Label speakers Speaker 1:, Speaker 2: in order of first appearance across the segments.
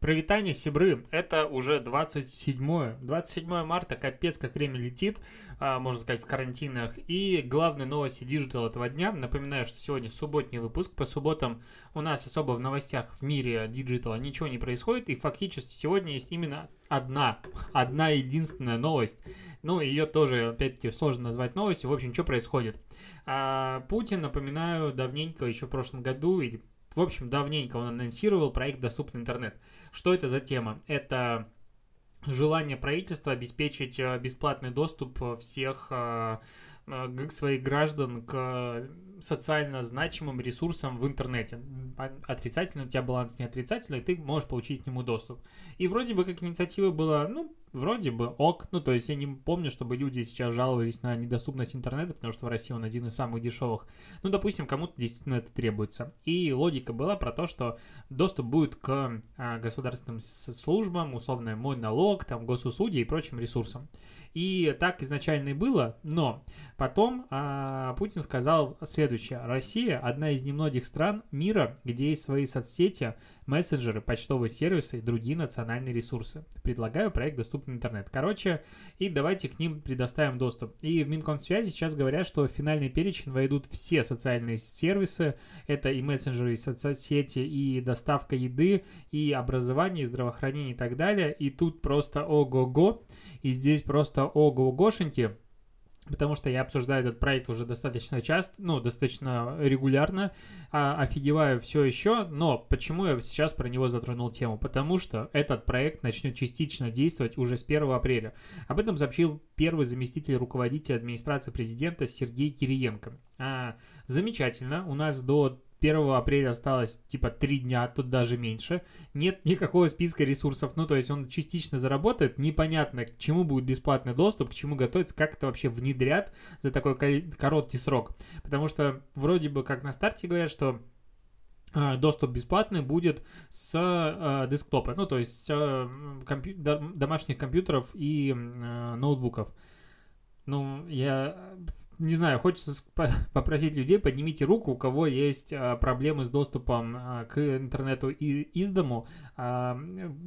Speaker 1: Провитание Сибры, это уже 27 27 марта, капец, как время летит, а, можно сказать, в карантинах. И главные новости Digital этого дня. Напоминаю, что сегодня субботний выпуск. По субботам у нас особо в новостях в мире Digital ничего не происходит. И фактически сегодня есть именно одна, одна единственная новость. Ну, ее тоже, опять-таки, сложно назвать новостью. В общем, что происходит? А, Путин, напоминаю, давненько, еще в прошлом году, или в общем, давненько он анонсировал проект «Доступный интернет». Что это за тема? Это желание правительства обеспечить э, бесплатный доступ всех э, э, своих граждан к социально значимым ресурсам в интернете. Отрицательный у тебя баланс не отрицательный, ты можешь получить к нему доступ. И вроде бы как инициатива была, ну, вроде бы ок. Ну, то есть я не помню, чтобы люди сейчас жаловались на недоступность интернета, потому что в России он один из самых дешевых. Ну, допустим, кому-то действительно это требуется. И логика была про то, что доступ будет к а, государственным службам, условно, мой налог, там, госуслуги и прочим ресурсам. И так изначально и было, но потом а, Путин сказал следующее. Россия одна из немногих стран мира, где есть свои соцсети, мессенджеры, почтовые сервисы и другие национальные ресурсы. Предлагаю проект «Доступный интернет». Короче, и давайте к ним предоставим доступ. И в Минкомсвязи сейчас говорят, что в финальный перечень войдут все социальные сервисы. Это и мессенджеры, и соцсети, и доставка еды, и образование, и здравоохранение и так далее. И тут просто ого-го. И здесь просто ого-гошеньки потому что я обсуждаю этот проект уже достаточно часто, ну, достаточно регулярно, а, офигеваю все еще, но почему я сейчас про него затронул тему? Потому что этот проект начнет частично действовать уже с 1 апреля. Об этом сообщил первый заместитель руководителя администрации президента Сергей Кириенко. А, замечательно, у нас до 1 апреля осталось типа 3 дня, тут даже меньше. Нет никакого списка ресурсов, ну то есть он частично заработает, непонятно, к чему будет бесплатный доступ, к чему готовится, как это вообще внедрят за такой короткий срок. Потому что вроде бы как на старте говорят, что а, доступ бесплатный будет с э, десктопа, ну то есть с э, компью- домашних компьютеров и э, ноутбуков. Ну, я не знаю, хочется попросить людей, поднимите руку, у кого есть а, проблемы с доступом а, к интернету и из дому, а,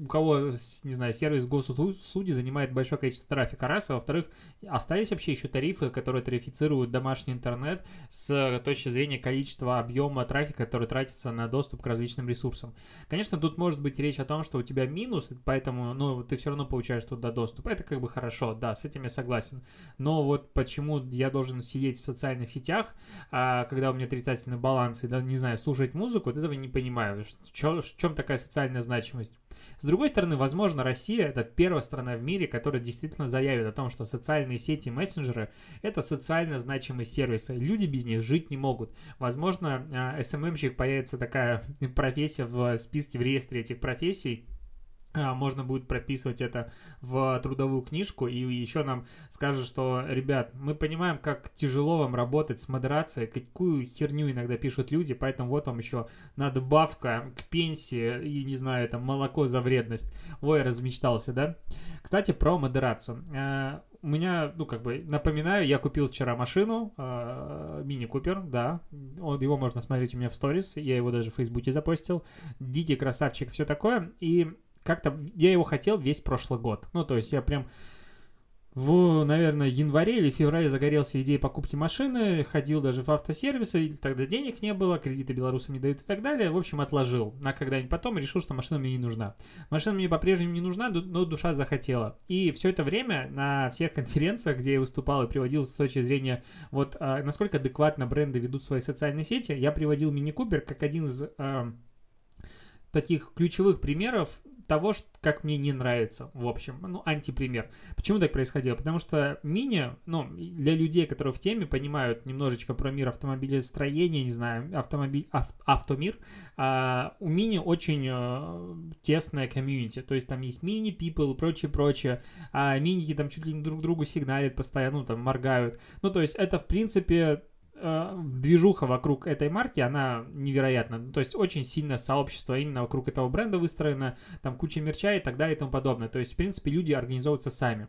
Speaker 1: у кого, не знаю, сервис госуслуги занимает большое количество трафика, раз, а во-вторых, остались вообще еще тарифы, которые тарифицируют домашний интернет с точки зрения количества объема трафика, который тратится на доступ к различным ресурсам. Конечно, тут может быть речь о том, что у тебя минус, поэтому, ну, ты все равно получаешь туда доступ. Это как бы хорошо, да, с этим я согласен. Но вот почему я должен сидеть в социальных сетях, а, когда у меня отрицательный баланс, и, да, не знаю, слушать музыку, вот этого не понимаю. В чем такая социальная значимость? С другой стороны, возможно, Россия — это первая страна в мире, которая действительно заявит о том, что социальные сети и мессенджеры — это социально значимые сервисы. Люди без них жить не могут. Возможно, а, появится такая профессия в списке, в реестре этих профессий, можно будет прописывать это в трудовую книжку и еще нам скажут, что, ребят, мы понимаем, как тяжело вам работать с модерацией, какую херню иногда пишут люди, поэтому вот вам еще надбавка к пенсии и, не знаю, это молоко за вредность. Ой, размечтался, да? Кстати, про модерацию. А, у меня, ну, как бы, напоминаю, я купил вчера машину, э, мини-купер, да, он, его можно смотреть у меня в сторис, я его даже в Фейсбуке запостил, дикий красавчик, все такое, и как-то я его хотел весь прошлый год. Ну, то есть я прям в, наверное, январе или феврале загорелся идеей покупки машины, ходил даже в автосервисы, тогда денег не было, кредиты белорусам не дают и так далее. В общем, отложил на когда-нибудь потом, решил, что машина мне не нужна. Машина мне по-прежнему не нужна, но душа захотела. И все это время на всех конференциях, где я выступал и приводил с точки зрения, вот, а, насколько адекватно бренды ведут свои социальные сети, я приводил Мини Купер как один из а, таких ключевых примеров того, как мне не нравится, в общем, ну, антипример. Почему так происходило? Потому что мини, ну, для людей, которые в теме, понимают немножечко про мир автомобилестроения, не знаю, автомобиль, ав, автомир, а, у мини очень а, тесная комьюнити, то есть там есть мини-people и прочее-прочее, а миники там чуть ли не друг другу сигналят постоянно, ну, там, моргают. Ну, то есть это, в принципе, движуха вокруг этой марки, она невероятна. То есть очень сильно сообщество именно вокруг этого бренда выстроено, там куча мерча и так далее и тому подобное. То есть, в принципе, люди организовываются сами.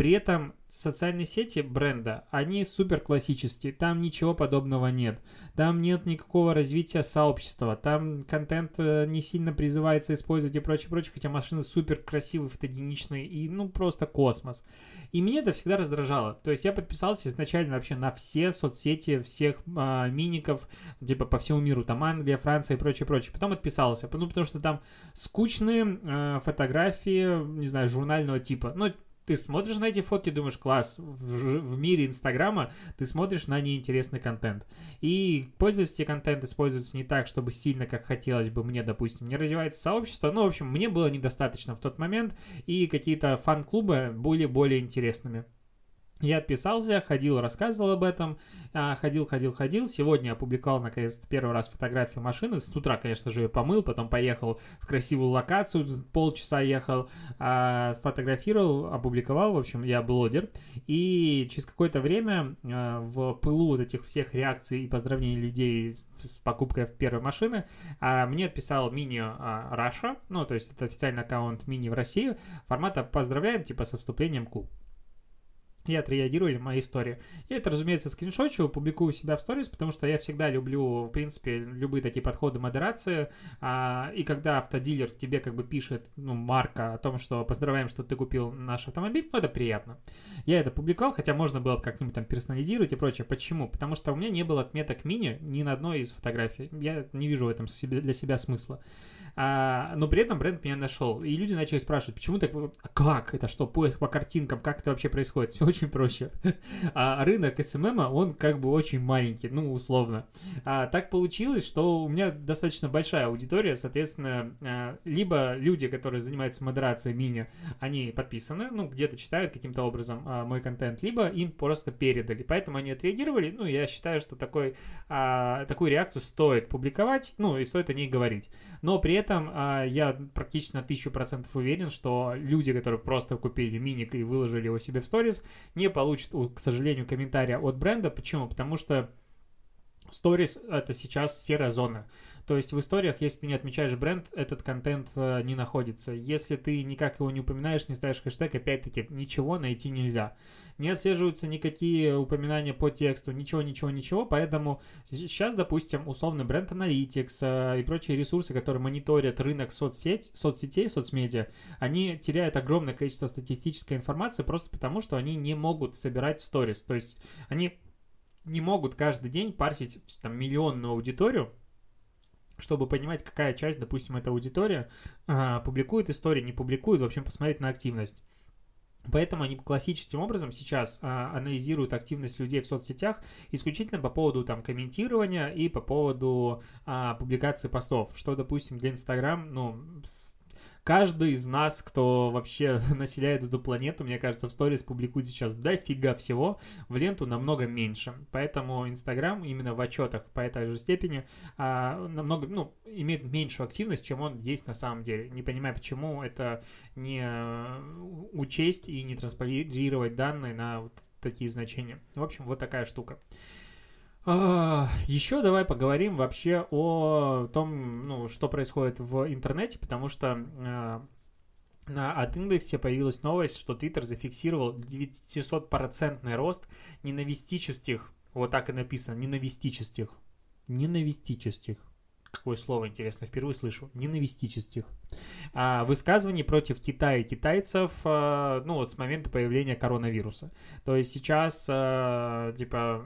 Speaker 1: При этом социальные сети бренда, они супер классические, там ничего подобного нет. Там нет никакого развития сообщества, там контент э, не сильно призывается использовать и прочее, прочее, хотя машины супер красивые, фотогеничные и ну просто космос. И мне это всегда раздражало. То есть я подписался изначально вообще на все соцсети всех а, миников, типа по всему миру, там Англия, Франция и прочее, прочее. Потом отписался, ну потому что там скучные э, фотографии, не знаю, журнального типа. Ну, ты смотришь на эти фотки, думаешь, класс, в, в мире Инстаграма ты смотришь на неинтересный контент. И пользовательский контент используется не так, чтобы сильно, как хотелось бы мне, допустим, не развивается сообщество. Ну, в общем, мне было недостаточно в тот момент, и какие-то фан-клубы были более интересными. Я отписался, ходил, рассказывал об этом, а, ходил, ходил, ходил. Сегодня опубликовал, наконец, первый раз фотографию машины. С утра, конечно же, ее помыл, потом поехал в красивую локацию, полчаса ехал, а, сфотографировал, опубликовал. В общем, я блогер. И через какое-то время а, в пылу вот этих всех реакций и поздравлений людей с, покупкой в первой машины мне отписал Мини Раша, ну, то есть это официальный аккаунт Мини в России, формата «Поздравляем», типа, со вступлением в клуб и отреагировали мои истории. Я это, разумеется, скриншочу, публикую себя в сторис, потому что я всегда люблю, в принципе, любые такие подходы модерации. А, и когда автодилер тебе как бы пишет, ну, марка о том, что поздравляем, что ты купил наш автомобиль, ну, это приятно. Я это публиковал, хотя можно было как-нибудь там персонализировать и прочее. Почему? Потому что у меня не было отметок мини ни на одной из фотографий. Я не вижу в этом для себя смысла. А, но при этом бренд меня нашел. И люди начали спрашивать, почему так, а как, это что, поиск по картинкам, как это вообще происходит? Все очень проще. А рынок SMM, он как бы очень маленький, ну, условно. А, так получилось, что у меня достаточно большая аудитория, соответственно, а, либо люди, которые занимаются модерацией мини, они подписаны, ну, где-то читают каким-то образом а, мой контент, либо им просто передали. Поэтому они отреагировали, ну, я считаю, что такой, а, такую реакцию стоит публиковать, ну, и стоит о ней говорить. Но при этом а, я практически на тысячу процентов уверен, что люди, которые просто купили миник и выложили его себе в сторис, не получат, к сожалению, комментария от бренда. Почему? Потому что Stories это сейчас серая зона. То есть в историях, если ты не отмечаешь бренд, этот контент э, не находится. Если ты никак его не упоминаешь, не ставишь хэштег, опять-таки ничего найти нельзя. Не отслеживаются никакие упоминания по тексту, ничего, ничего, ничего. Поэтому сейчас, допустим, условно бренд Analytics э, и прочие ресурсы, которые мониторят рынок соцсеть, соцсетей, соцмедиа, они теряют огромное количество статистической информации просто потому, что они не могут собирать сторис. То есть они не могут каждый день парсить там миллионную аудиторию, чтобы понимать, какая часть, допустим, эта аудитория а, публикует истории, не публикует, в общем, посмотреть на активность. Поэтому они классическим образом сейчас а, анализируют активность людей в соцсетях исключительно по поводу там комментирования и по поводу а, публикации постов, что, допустим, для Инстаграм, ну, каждый из нас, кто вообще населяет эту планету, мне кажется, в сторис публикует сейчас дофига всего, в ленту намного меньше. Поэтому Инстаграм именно в отчетах по этой же степени а, намного, ну, имеет меньшую активность, чем он есть на самом деле. Не понимаю, почему это не учесть и не транспарировать данные на вот такие значения. В общем, вот такая штука. А, еще давай поговорим вообще о том, ну, что происходит в интернете, потому что а, на от индексе появилась новость, что Twitter зафиксировал 900% рост ненавистических, вот так и написано, ненавистических, ненавистических, какое слово интересно, впервые слышу, ненавистических, а, высказываний против Китая и китайцев, а, ну вот с момента появления коронавируса. То есть сейчас, а, типа,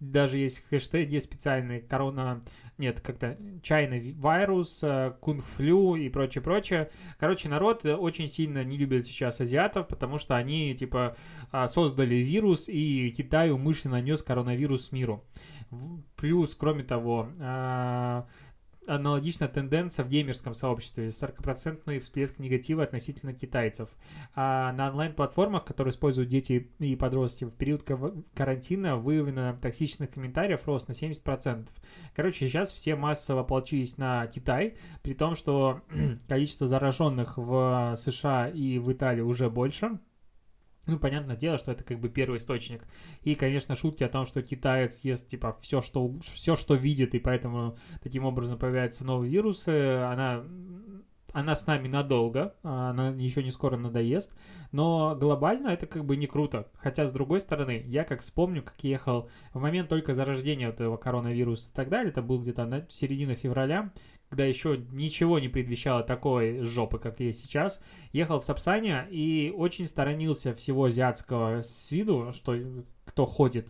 Speaker 1: даже есть хэштеги специальные, корона, нет, как-то China вирус, кунг-флю и прочее-прочее. Короче, народ очень сильно не любит сейчас азиатов, потому что они, типа, а, создали вирус, и Китай умышленно нанес коронавирус миру. Плюс, кроме того, а, аналогичная тенденция в геймерском сообществе. 40% всплеск негатива относительно китайцев. А на онлайн-платформах, которые используют дети и подростки, в период карантина выявлено токсичных комментариев рост на 70%. Короче, сейчас все массово ополчились на Китай, при том, что количество зараженных в США и в Италии уже больше. Ну, понятное дело, что это как бы первый источник. И, конечно, шутки о том, что китаец ест, типа, все, что, все, что видит, и поэтому таким образом появляются новые вирусы, она она с нами надолго, она еще не скоро надоест, но глобально это как бы не круто. Хотя, с другой стороны, я как вспомню, как ехал в момент только зарождения этого коронавируса и так далее, это был где-то на середина февраля, когда еще ничего не предвещало такой жопы, как есть сейчас, ехал в Сапсане и очень сторонился всего азиатского с виду, что кто ходит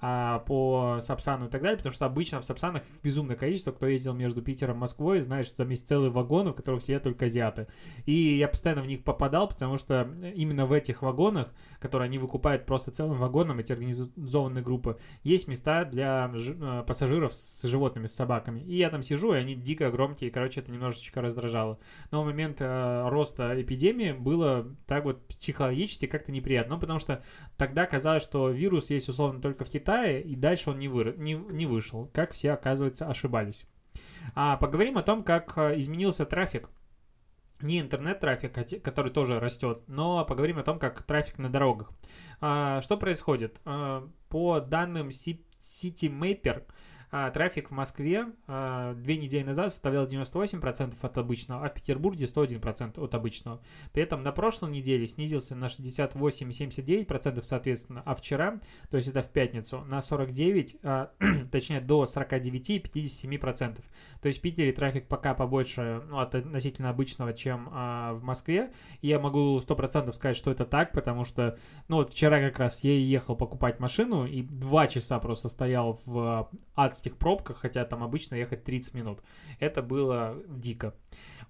Speaker 1: а, по Сапсану и так далее, потому что обычно в Сапсанах их безумное количество, кто ездил между Питером и Москвой, знает, что там есть целые вагоны, в которых сидят только азиаты. И я постоянно в них попадал, потому что именно в этих вагонах, которые они выкупают просто целым вагоном, эти организованные группы, есть места для э, пассажиров с животными, с собаками. И я там сижу, и они дико громкие, и, короче, это немножечко раздражало. Но в момент э, роста эпидемии было так вот психологически как-то неприятно, ну, потому что тогда казалось, что вирус есть условно только в Китае, и дальше он не, вы, не, не вышел. Как все, оказывается, ошибались. А поговорим о том, как э, изменился трафик. Не интернет-трафик, который тоже растет, но поговорим о том, как трафик на дорогах. А, что происходит? А, по данным CityMapper, а, трафик в Москве а, две недели назад составлял 98% от обычного, а в Петербурге 101% от обычного. При этом на прошлой неделе снизился на 68 и 79% соответственно, а вчера, то есть это в пятницу, на 49, а, точнее до 49 и 57%. То есть в Питере трафик пока побольше ну, относительно обычного, чем а, в Москве. И я могу 100% сказать, что это так, потому что, ну вот вчера как раз я ехал покупать машину и два часа просто стоял в адском этих пробках, хотя там обычно ехать 30 минут. Это было дико.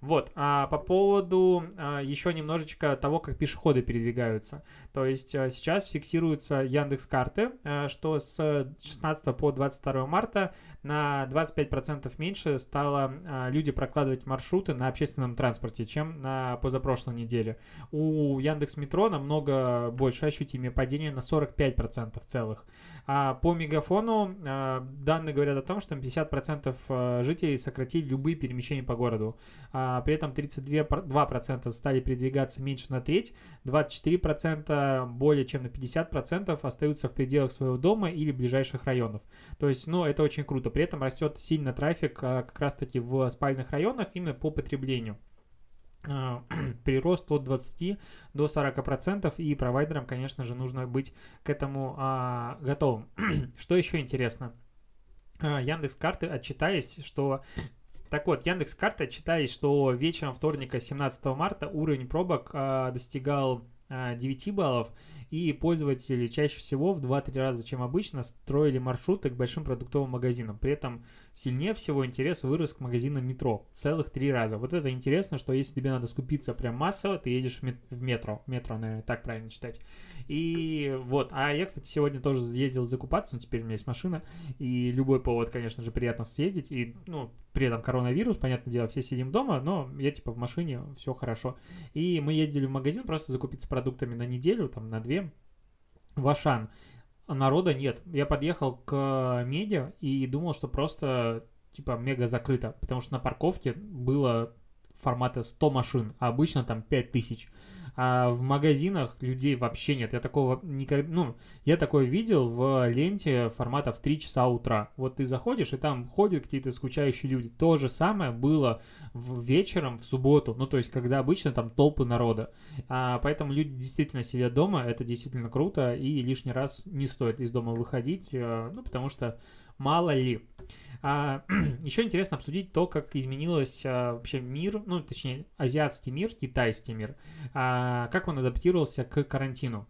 Speaker 1: Вот, а по поводу а, еще немножечко того, как пешеходы передвигаются. То есть а, сейчас фиксируются Яндекс карты, а, что с 16 по 22 марта на 25% меньше стало а, люди прокладывать маршруты на общественном транспорте, чем на позапрошлой неделе. У Яндекс Метро намного больше ощутимее падение на 45% целых. А по мегафону а, данные говорят о том, что 50% а, жителей сократили любые перемещения по городу. А при этом 32% стали передвигаться меньше на треть, 24% более чем на 50% остаются в пределах своего дома или ближайших районов. То есть, ну, это очень круто. При этом растет сильно трафик как раз-таки в спальных районах именно по потреблению. А, прирост от 20 до 40 процентов, и провайдерам, конечно же, нужно быть к этому а, готовым. что еще интересно? А, Яндекс карты отчитались, что так вот, Яндекс карты отчитались, что вечером вторника 17 марта уровень пробок а, достигал 9 баллов, и пользователи чаще всего в 2-3 раза, чем обычно, строили маршруты к большим продуктовым магазинам. При этом сильнее всего интерес вырос к магазинам метро. Целых 3 раза. Вот это интересно, что если тебе надо скупиться прям массово, ты едешь в метро. Метро, наверное, так правильно читать. И вот. А я, кстати, сегодня тоже ездил закупаться, но теперь у меня есть машина, и любой повод, конечно же, приятно съездить. И, ну, при этом коронавирус, понятное дело, все сидим дома, но я типа в машине, все хорошо. И мы ездили в магазин просто закупиться продуктами на неделю, там, на две, в Ашан. Народа нет. Я подъехал к медиа и думал, что просто типа мега закрыто, потому что на парковке было формата 100 машин, а обычно там 5000. А в магазинах людей вообще нет. Я такого никогда... Ну, я такое видел в ленте формата в 3 часа утра. Вот ты заходишь, и там ходят какие-то скучающие люди. То же самое было в вечером в субботу. Ну, то есть, когда обычно там толпы народа. А, поэтому люди действительно сидят дома. Это действительно круто. И лишний раз не стоит из дома выходить. Э, ну, потому что мало ли. А, еще интересно обсудить то, как изменилось а, вообще мир, ну, точнее, азиатский мир, китайский мир, а, как он адаптировался к карантину.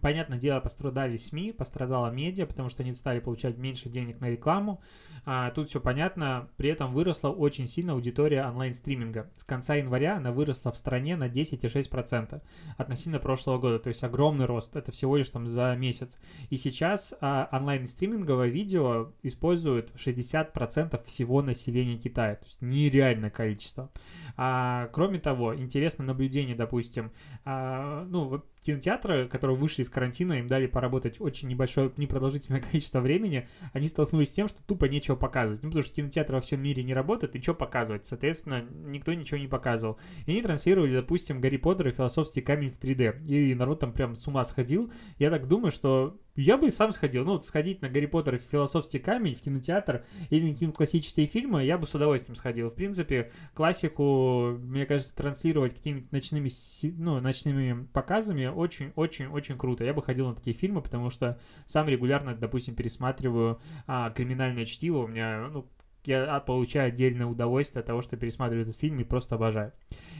Speaker 1: Понятное дело, пострадали СМИ, пострадала медиа, потому что они стали получать меньше денег на рекламу. А, тут все понятно. При этом выросла очень сильно аудитория онлайн-стриминга. С конца января она выросла в стране на 10,6% относительно прошлого года. То есть огромный рост. Это всего лишь там за месяц. И сейчас а, онлайн-стриминговое видео используют 60% всего населения Китая. То есть нереальное количество. А, кроме того, интересно наблюдение, допустим, а, ну, кинотеатры, которые вышли из карантина им дали поработать очень небольшое, непродолжительное количество времени, они столкнулись с тем, что тупо нечего показывать. Ну, потому что кинотеатр во всем мире не работает, и что показывать? Соответственно, никто ничего не показывал. И они транслировали, допустим, Гарри Поттер и философский камень в 3D. И народ там прям с ума сходил. Я так думаю, что я бы и сам сходил. Ну, вот сходить на Гарри Поттер и философский камень в кинотеатр или на какие-нибудь классические фильмы, я бы с удовольствием сходил. В принципе, классику, мне кажется, транслировать какими-то ночными, ну, ночными показами очень-очень-очень круто. Я бы ходил на такие фильмы, потому что сам регулярно, допустим, пересматриваю а, «Криминальное чтиво». У меня, ну, я получаю отдельное удовольствие от того, что пересматриваю этот фильм и просто обожаю.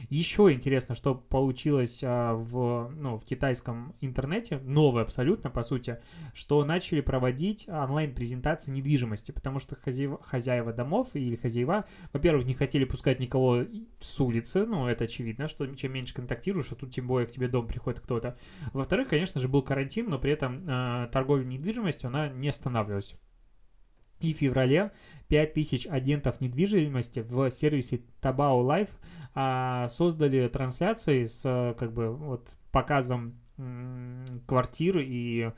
Speaker 1: Еще интересно, что получилось а, в, ну, в китайском интернете, новое абсолютно, по сути, что начали проводить онлайн-презентации недвижимости, потому что хозяева, хозяева домов или хозяева, во-первых, не хотели пускать никого с улицы, ну, это очевидно, что чем меньше контактируешь, а тут тем более к тебе дом приходит кто-то. Во-вторых, конечно же, был карантин, но при этом э, торговля недвижимостью, она не останавливалась. И в феврале 5000 агентов недвижимости в сервисе Tabao Life а, создали трансляции с как бы вот показом м- квартир и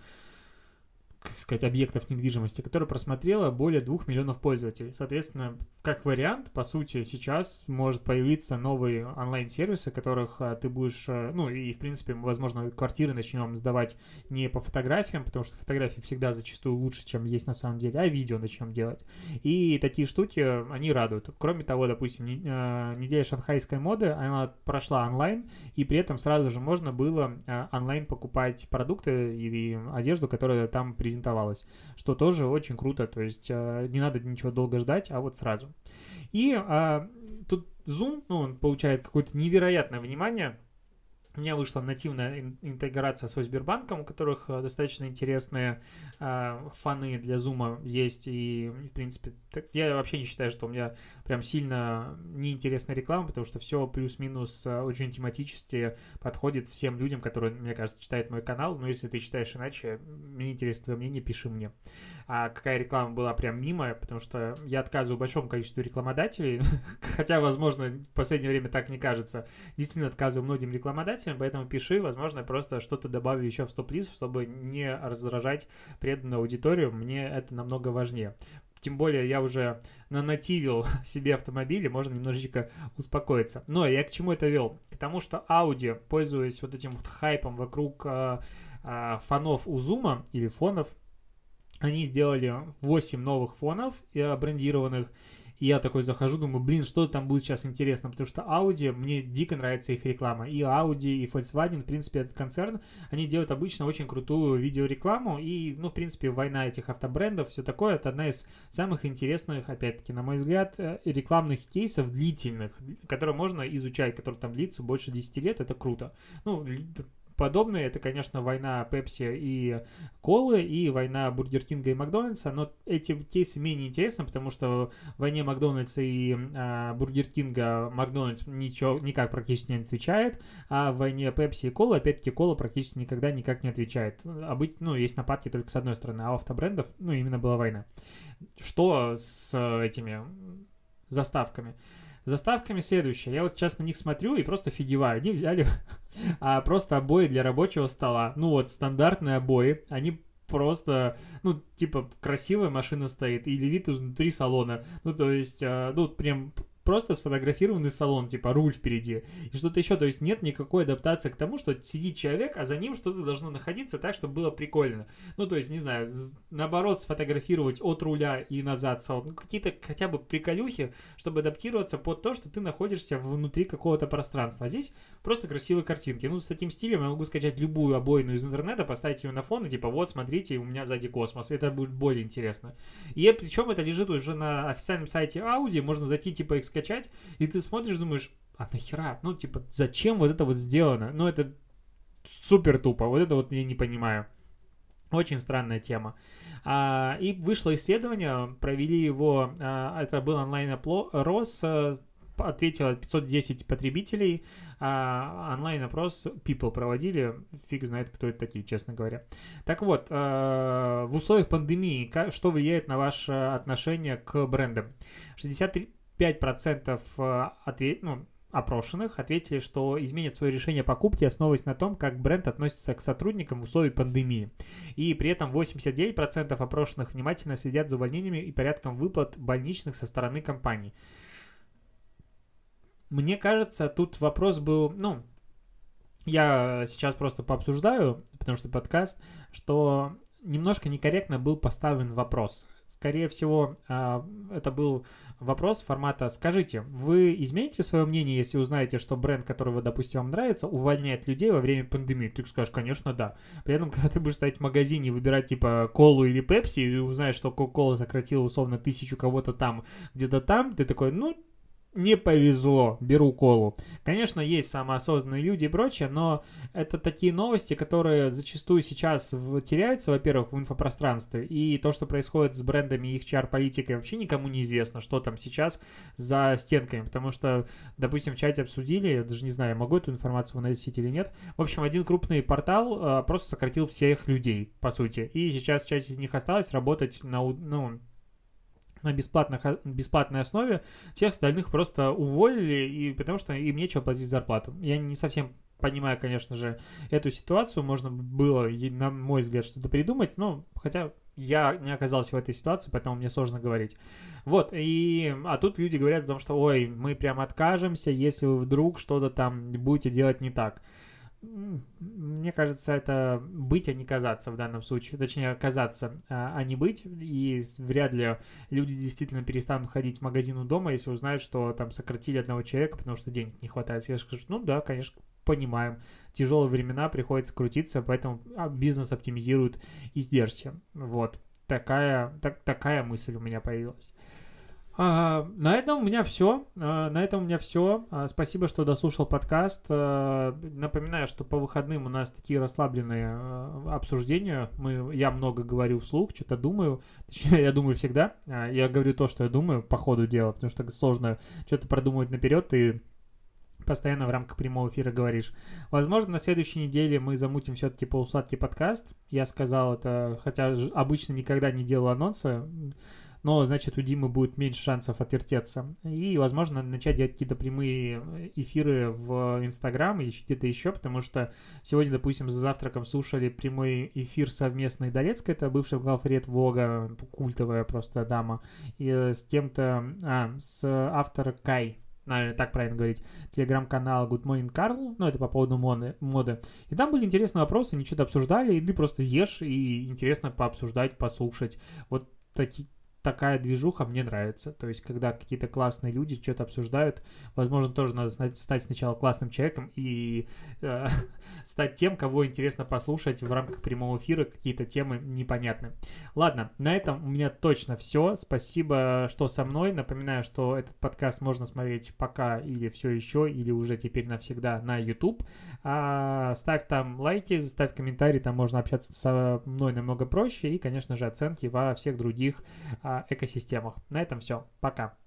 Speaker 1: как сказать, объектов недвижимости, которая просмотрела более 2 миллионов пользователей. Соответственно, как вариант, по сути, сейчас может появиться новые онлайн-сервисы, которых а, ты будешь, а, ну и, в принципе, возможно, квартиры начнем сдавать не по фотографиям, потому что фотографии всегда зачастую лучше, чем есть на самом деле, а видео начнем делать. И такие штуки, они радуют. Кроме того, допустим, а, неделя шанхайской моды, она прошла онлайн, и при этом сразу же можно было онлайн покупать продукты или одежду, которая там презентуется презентовалось, что тоже очень круто, то есть э, не надо ничего долго ждать, а вот сразу. И а, тут Zoom, ну, он получает какое-то невероятное внимание, у меня вышла нативная интеграция со Сбербанком, у которых э, достаточно интересные э, фаны для зума есть. И, в принципе, так, я вообще не считаю, что у меня прям сильно неинтересная реклама, потому что все плюс-минус э, очень тематически подходит всем людям, которые, мне кажется, читают мой канал. Но если ты читаешь иначе, мне интересно твое мнение, пиши мне. А какая реклама была прям мимо, потому что я отказываю большому количеству рекламодателей, хотя, возможно, в последнее время так не кажется. Действительно отказываю многим рекламодателям, поэтому пиши, возможно, просто что-то добавлю еще в стоп-лист, чтобы не раздражать преданную аудиторию, мне это намного важнее. Тем более я уже нанативил себе автомобиль, и можно немножечко успокоиться. Но я к чему это вел? К тому, что Audi, пользуясь вот этим вот хайпом вокруг э, э, фонов у Zoom или фонов, они сделали 8 новых фонов э, брендированных, и я такой захожу, думаю, блин, что там будет сейчас интересно, потому что Audi, мне дико нравится их реклама. И Audi, и Volkswagen, в принципе, этот концерн, они делают обычно очень крутую видеорекламу, и, ну, в принципе, война этих автобрендов, все такое, это одна из самых интересных, опять-таки, на мой взгляд, э, рекламных кейсов длительных, которые можно изучать, которые там длится больше 10 лет, это круто. Ну, подобные. Это, конечно, война Пепси и Колы, и война Бургер Кинга и Макдональдса, но эти кейсы менее интересны, потому что в войне Макдональдса и а, Бургер Кинга Макдональдс ничего, никак практически не отвечает, а в войне Пепси и Колы, опять-таки, Кола практически никогда никак не отвечает. То бишь, ну, есть нападки только с одной стороны, а у автобрендов, ну, именно была война. Что с этими заставками? Заставками следующее. Я вот сейчас на них смотрю и просто фигеваю. Они взяли а, просто обои для рабочего стола. Ну вот, стандартные обои. Они просто, ну, типа, красивая машина стоит, и левит изнутри салона. Ну, то есть, а, ну, прям просто сфотографированный салон, типа руль впереди и что-то еще. То есть нет никакой адаптации к тому, что сидит человек, а за ним что-то должно находиться так, чтобы было прикольно. Ну, то есть, не знаю, наоборот, сфотографировать от руля и назад салон. Ну, какие-то хотя бы приколюхи, чтобы адаптироваться под то, что ты находишься внутри какого-то пространства. А здесь просто красивые картинки. Ну, с таким стилем я могу скачать любую обоину из интернета, поставить ее на фон и типа, вот, смотрите, у меня сзади космос. Это будет более интересно. И причем это лежит уже на официальном сайте Audi, можно зайти типа скачать, и ты смотришь, думаешь, а нахера? Ну, типа, зачем вот это вот сделано? Ну, это супер тупо, вот это вот я не понимаю. Очень странная тема. А, и вышло исследование, провели его, а, это был онлайн-опрос, а, ответило 510 потребителей, а онлайн-опрос People проводили, фиг знает, кто это такие, честно говоря. Так вот, а, в условиях пандемии, что влияет на ваше отношение к брендам? 63 5% э, ответ, ну, опрошенных ответили, что изменят свое решение покупки, основываясь на том, как бренд относится к сотрудникам в условиях пандемии. И при этом 89% опрошенных внимательно следят за увольнениями и порядком выплат больничных со стороны компании. Мне кажется, тут вопрос был, ну, я сейчас просто пообсуждаю, потому что подкаст, что немножко некорректно был поставлен вопрос. Скорее всего, а, это был вопрос формата «Скажите, вы измените свое мнение, если узнаете, что бренд, который вы, допустим, вам нравится, увольняет людей во время пандемии?» Ты скажешь, конечно, да. При этом, когда ты будешь стоять в магазине и выбирать, типа, колу или пепси, и узнаешь, что кока-кола сократила, условно, тысячу кого-то там, где-то там, ты такой, ну, не повезло, беру колу. Конечно, есть самоосознанные люди и прочее, но это такие новости, которые зачастую сейчас теряются, во-первых, в инфопространстве, и то, что происходит с брендами и их чар-политикой, вообще никому не известно, что там сейчас за стенками, потому что, допустим, в чате обсудили, я даже не знаю, могу эту информацию выносить или нет. В общем, один крупный портал э, просто сократил всех людей, по сути, и сейчас часть из них осталась работать на, ну, на бесплатных, бесплатной основе, всех остальных просто уволили, и потому что им нечего платить зарплату. Я не совсем понимаю, конечно же, эту ситуацию, можно было, на мой взгляд, что-то придумать, но хотя я не оказался в этой ситуации, поэтому мне сложно говорить. Вот, и, а тут люди говорят о том, что, ой, мы прям откажемся, если вы вдруг что-то там будете делать не так мне кажется, это быть, а не казаться в данном случае. Точнее, казаться, а, а не быть. И вряд ли люди действительно перестанут ходить в магазин у дома, если узнают, что там сократили одного человека, потому что денег не хватает. Я скажу, ну да, конечно, понимаем. Тяжелые времена, приходится крутиться, поэтому а, бизнес оптимизирует издержки. Вот. Такая, так, такая мысль у меня появилась. А, на этом у меня все. А, на этом у меня все. А, спасибо, что дослушал подкаст. А, напоминаю, что по выходным у нас такие расслабленные а, обсуждения. Мы, я много говорю вслух, что-то думаю. Точнее, я думаю всегда. А, я говорю то, что я думаю по ходу дела, потому что сложно что-то продумывать наперед и постоянно в рамках прямого эфира говоришь. Возможно, на следующей неделе мы замутим все-таки полусладкий подкаст. Я сказал это, хотя обычно никогда не делаю анонсы но, значит, у Димы будет меньше шансов отвертеться. И, возможно, начать делать какие-то прямые эфиры в Инстаграм и где-то еще, потому что сегодня, допустим, за завтраком слушали прямой эфир совместный Долецкой, это бывший главред Вога, культовая просто дама, и с кем-то, а, с Кай, наверное, так правильно говорить, телеграм-канал Good Morning Carl, ну, это по поводу моды, моды. И там были интересные вопросы, они что-то обсуждали, и ты просто ешь, и интересно пообсуждать, послушать. Вот такие такая движуха мне нравится. То есть, когда какие-то классные люди что-то обсуждают, возможно, тоже надо стать сначала классным человеком и э, стать тем, кого интересно послушать в рамках прямого эфира, какие-то темы непонятны. Ладно, на этом у меня точно все. Спасибо, что со мной. Напоминаю, что этот подкаст можно смотреть пока или все еще, или уже теперь навсегда на YouTube. А, ставь там лайки, ставь комментарии, там можно общаться со мной намного проще. И, конечно же, оценки во всех других а, экосистемах. На этом все. Пока.